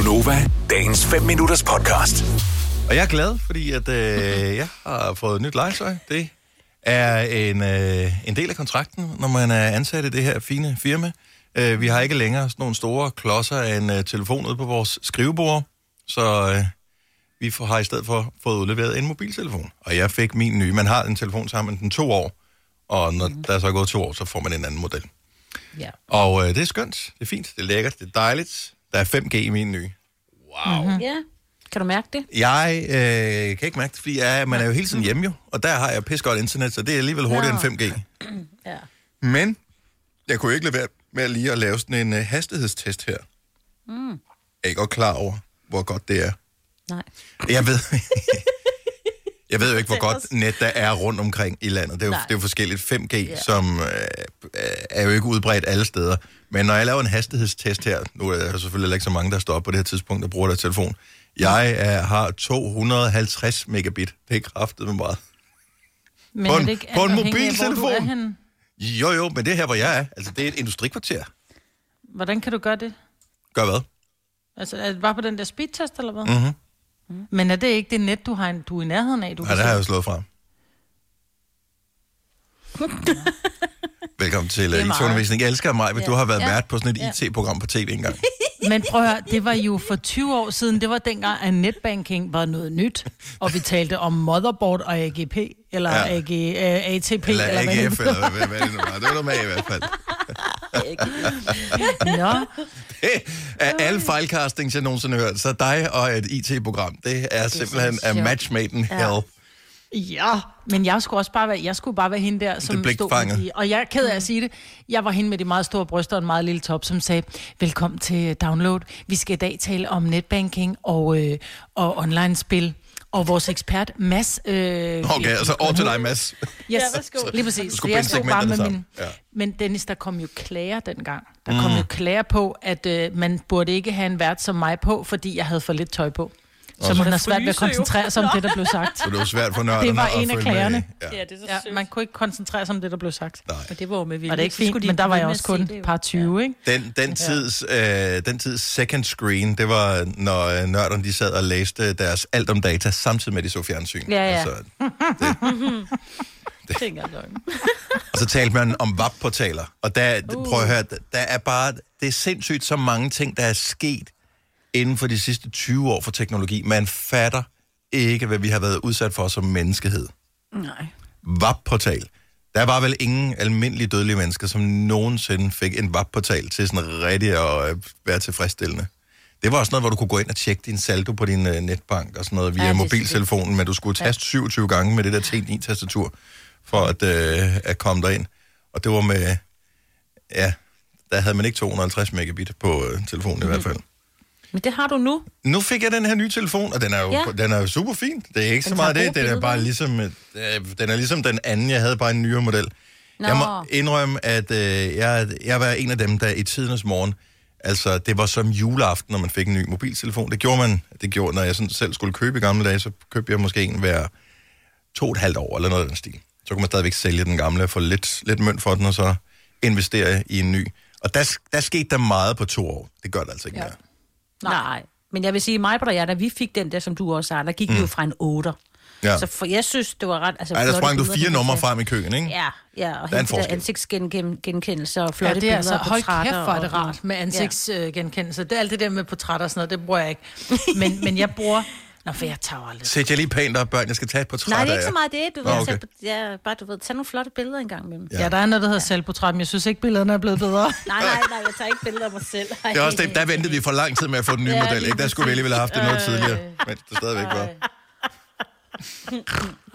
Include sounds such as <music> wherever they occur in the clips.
Gunova, dagens 5 minutters podcast. Og jeg er glad, fordi at, øh, jeg har fået nyt legetøj. Det er en, øh, en del af kontrakten, når man er ansat i det her fine firma. Øh, vi har ikke længere sådan nogle store klodser af en øh, telefon ude på vores skrivebord, så øh, vi får, har i stedet for fået udleveret en mobiltelefon. Og jeg fik min nye. Man har en telefon sammen den to år, og når der er så er gået to år, så får man en anden model. Ja. Og øh, det er skønt, det er fint, det er lækkert, det er dejligt. Der er 5G i min nye. Wow. Mm-hmm. ja. Kan du mærke det? Jeg øh, kan ikke mærke det, fordi jeg, man er jo hele tiden hjemme jo, og der har jeg pis godt internet, så det er alligevel hurtigere Nå. end 5G. <clears throat> Ja. Men jeg kunne ikke lade være med lige at lave sådan en uh, hastighedstest her. Mm. Jeg er ikke godt klar over, hvor godt det er. Nej. Jeg ved, <laughs> jeg ved jo ikke, hvor godt net der er rundt omkring i landet. Det er jo, Nej. det er jo forskelligt. 5G, ja. som øh, er jo ikke udbredt alle steder. Men når jeg laver en hastighedstest her, nu er der selvfølgelig heller ikke så mange, der står op på det her tidspunkt og bruger deres telefon. Jeg er, har 250 megabit. Det er kraftet med meget. Men På en- det ikke på en mobiltelefon? Jo, jo, men det er her, hvor jeg er. Altså, det er et industrikvarter. Hvordan kan du gøre det? Gør hvad? Altså, er det bare på den der speedtest, eller hvad? Mhm. Men er det ikke det net, du, har, du er i nærheden af? Du Ja, kan det har jeg jo slået fra. <laughs> Velkommen til uh. IT-undervisning. Jeg elsker mig, hvis du har været Ja. vært på sådan et IT-program på tv engang. <laughs> Men prøv at høre, det var jo for 20 år siden, det var dengang, at netbanking var noget nyt, og vi talte om motherboard og AGP, eller Ja. ja. AG, uh, ATP, Eller eller, hvad AGF, eller hvad, hvad det nu var. Det var noget med i hvert fald. <laughs> Nå, Det er alle fejlcastings, jeg nogensinde har hørt. Så dig og et IT-program, det er simpelthen a sjovt. match made in hell. ja, men jeg skulle også bare være, jeg skulle bare være hende der, som Det er stod blikfanget. i, og jeg er ked af at sige det, jeg var hende med de meget store bryster og en meget lille top, som sagde, velkommen til Download, vi skal i dag tale om netbanking og, øh, og online-spil. Og vores ekspert, Mads... Øh, Okay, altså over til dig, Mads. Yes, Ja, værsgo. lige præcis. Du skulle jeg stod bare med min... sammen. Men Dennis, der kom jo klager dengang. Der kom jo klager på, at øh, man burde ikke have en vært som mig på, fordi jeg havde for lidt tøj på. Så man har svært ved at koncentrere sig om det, der blev sagt. Så det var svært for nørderne Det var at en af klagerne. Ja. Ja, det er så Ja, sødt. man kunne ikke koncentrere sig om det, der blev sagt. Og det var jo med vilje. Og det er ikke fint, de men der var jeg også at kun det jo. par 20, ikke? Den, den, tids, øh, den tids second screen, det var, når øh, nørderne de sad og læste deres alt om data, samtidig med de så fjernsyn. Ja, ja. Altså, Det <laughs> er ikke engang løgn. og så talte man om WAP-portaler. Og der, uh. prøv at høre, der er bare, det er sindssygt så mange ting, der er sket inden for de sidste 20 år for teknologi. Man fatter ikke, hvad vi har været udsat for som menneskehed. Nej. WAP-portal. Der var vel ingen almindelige dødelige mennesker, som nogensinde fik en WAP-portal til sådan rigtig at øh, være tilfredsstillende. Det var også noget, hvor du kunne gå ind og tjekke din saldo på din øh, netbank og sådan noget via Ja, mobiltelefonen, men du skulle taste 27 gange med det der T9-tastatur for at, øh, at komme derind. Og det var med, ja, der havde man ikke 250 megabit på øh, telefonen i hvert fald. Men det har du nu. Nu fik jeg den her nye telefon, og den er jo, ja. Den er jo super fin. Det er ikke så Den meget tager det. Den er bare ligesom, øh, den er ligesom den anden, jeg havde bare en nyere model. Nå. Jeg må indrømme, at øh, jeg, jeg var en af dem, der i tidernes morgen, altså det var som juleaften, når man fik en ny mobiltelefon. Det gjorde man, det gjorde, når jeg sådan selv skulle købe i gamle dage, så købte jeg måske en hver to og et halvt år, eller noget af den stil. Så kunne man stadigvæk sælge den gamle og få lidt, lidt mønt for den, og så investere i en ny. Og der, der skete der meget på to år. Det gør det altså ikke ja. mere. Nej. Men jeg vil sige, mig og jeg, da vi fik den der, som du også har, der gik mm. vi jo fra en 8. Ja. Så for, jeg synes, det var ret... Altså, Ej, der sprang du fire numre frem i køen, ikke? Ja, ja, og Der er en forskel. ansigtsgenkendelse og Ja, flotte det er billeder altså, og hold kæft, portrætter hvor er det rart med ansigtsgenkendelse. Det er alt det der med portrætter og sådan noget, det bruger jeg ikke. <laughs> Men, men jeg bruger... Nå, for jeg tager jo aldrig. Sæt jeg lige pænt op, børn. Jeg skal tage et portræt Nej, det er ikke så meget det. Du Nå, ved, okay. okay. ja, bare du ved, tag nogle flotte billeder en gang med dem. Ja, der er noget, der hedder selvportræt, men jeg synes ikke, billederne er blevet bedre. <laughs> Nej, nej, nej, jeg tager ikke billeder af mig selv. Ej. <laughs> Det er også det, der ventede vi for lang tid med at få den nye Ja, model. Ikke? Der skulle vi alligevel have haft det noget tidligere, men det stadigvæk var.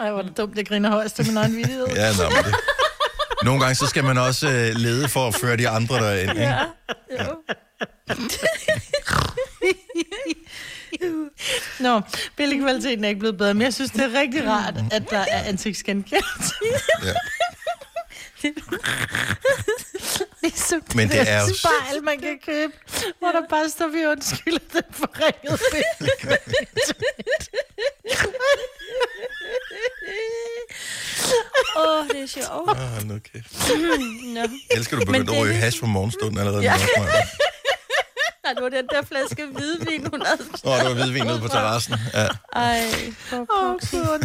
<laughs> Ej, hvor er det dumt, jeg griner højst til min egen vidighed. Ja, nå, men det. Nogle gange, så skal man også øh, lede for at føre de andre derind. Ikke? Ja. <laughs> Nå, billedkvaliteten er ikke blevet bedre, men jeg synes, det er rigtig rart, at der er ansigtsgenkendelse. <laughs> Ja. Ligesom Men det er jo- spejl, man kan købe, hvor der bare står, vi undskylder den forringede billedkvalitet. <laughs> Åh, oh, det er sjovt. Ah, nu kæft. Nå. Jeg elsker, du begyndte at ryge hash for morgenstunden allerede. Ja. Var den der flaske hvidvin, hun havde. Åh, oh, det var hvidvin ude på terrassen. Ja. Ej, for oh,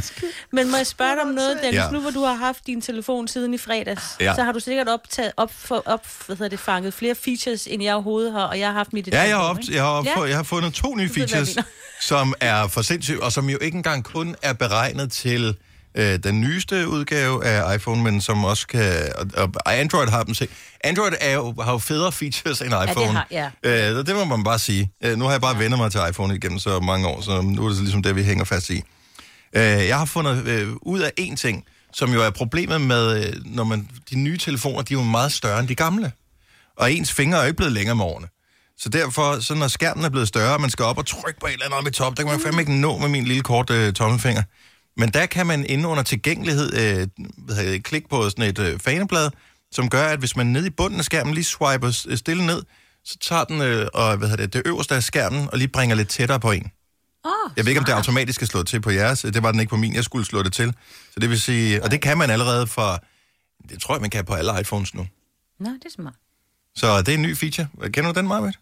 Men må jeg spørge dig om noget, Dennis? Ja. Nu hvor du har haft din telefon siden i fredags, Ja. så har du sikkert optaget, op, for, op, hvad hedder det, fanget flere features, end jeg overhovedet har, og jeg har haft mit... Ja, jeg har, op, jeg, har op, Ja. jeg har fundet to nye features, som er for sindssygt, og som jo ikke engang kun er beregnet til øh, den nyeste udgave af iPhone, men som også kan... Og, og Android har dem selv. Android er jo, har jo federe features end iPhone. har- ja. Øh, det må man bare sige. Øh, nu har jeg bare vendt mig til iPhone igennem så mange år, så nu er det ligesom det, vi hænger fast i. Øh, jeg har fundet øh, ud af én ting, som jo er problemet med, øh, når man de nye telefoner, de er jo meget større end de gamle. Og ens fingre er jo ikke blevet længere med årene. Så derfor, så når skærmen er blevet større, og man skal op og trykke på et eller andet oppe i top, der kan man fandme ikke nå med min lille kort øh, tommelfinger. Men der kan man inde under tilgængelighed øh, hvad det, klikke på sådan et øh, faneblad, som gør, at hvis man nede i bunden af skærmen lige swiper s- stille ned, så tager den øh, og, hvad hedder det, det øverste af skærmen og lige bringer lidt tættere på en. Oh, Jeg ved ikke, om det automatisk skal slå til på jeres. Det var den ikke på min. Jeg skulle slå det til. Så det vil sige... Og det kan man allerede fra... Det tror jeg, man kan på alle iPhones nu. Nå, det er smart. Så det er en ny feature. Kender du den, Marvitt?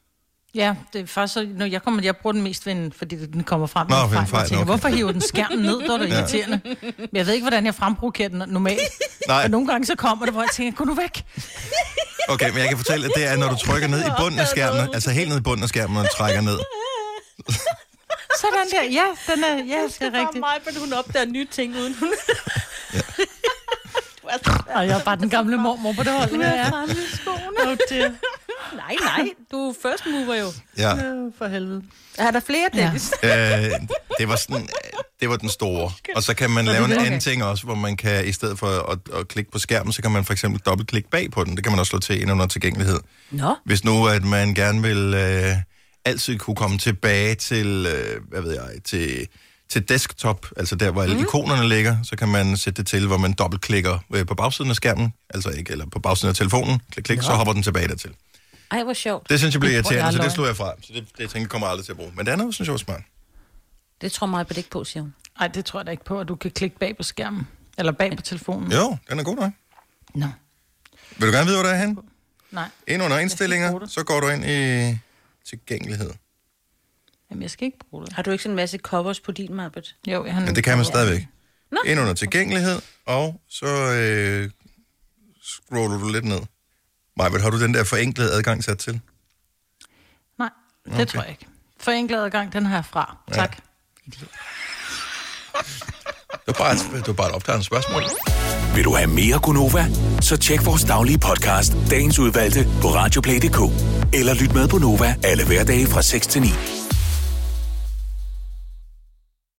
Ja, det er faktisk så, når jeg, kommer, jeg bruger den mest, ved en- fordi den kommer frem Nå, med en ved en fejl. fejl, Jeg tænker, okay. hvorfor hiver den skærmen ned? Det var da <laughs> irriterende. Men jeg ved ikke, hvordan jeg fremprovokerer den normalt. Nej. Og nogle gange så kommer det, hvor jeg tænker, gå nu væk. Okay, men jeg kan fortælle, at det er, når du trykker ned i bunden af skærmen, altså helt ned i bunden af skærmen, og trækker ned. <laughs> Sådan der. Ja, den er, ja, det er Bare rigtigt. mig, men hun opdager nye ting, uden hun... Du <laughs> er så Og jeg er bare den gamle mormor på det hold. Ja, ja. fremme i skoene. Oh, det. Nej, nej, du er first mover jo. Ja. For helvede. Er der flere, Dennis? Ja. Øh, det var sådan, øh, det var den store. Og så kan man lave en anden ting også, hvor man kan, i stedet for at, at klikke på skærmen, så kan man for eksempel dobbeltklikke bag på den. Det kan man også slå til ind under tilgængelighed. Nå, Hvis nu, at man gerne vil øh, altid kunne komme tilbage til, øh, hvad ved jeg, til, til desktop, altså der, hvor alle mm. ikonerne ligger, så kan man sætte det til, hvor man dobbeltklikker øh, på bagsiden af skærmen, altså ikke, eller på bagsiden af telefonen, klik, klik, så hopper den tilbage dertil. Ej, hvor sjovt. Det synes jeg bliver irriterende, er så det slår jeg fra. Så det, det tænker jeg kommer jeg aldrig til at bruge. Men det andet synes jeg var smart. Det tror mig på det ikke på, siger hun. Ej, det tror jeg da ikke på, at du kan klikke bag på skærmen. Eller bag på telefonen. Jo, den er god nok. Nå, Vil du gerne vide, hvor der er hen? nej. Ind under indstillinger, så går du ind i tilgængelighed. Jamen, jeg skal ikke bruge det. Har du ikke sådan en masse covers på din mappet? Jo, jeg har Men det kan man stadigvæk. Nå. Ind under tilgængelighed, og så øh, scroller du lidt ned. Majbert, har du den der forenklede adgang sat til? Nej, det Okay. tror jeg ikke. Forenklet adgang, den har jeg fra. Tak. Det var bare et, det var bare et opklarende spørgsmål. Vil du have mere Gunova? Så tjek vores daglige podcast, dagens udvalgte, på radioplay.dk. Eller lyt med på Nova alle hverdage fra 6 til 9.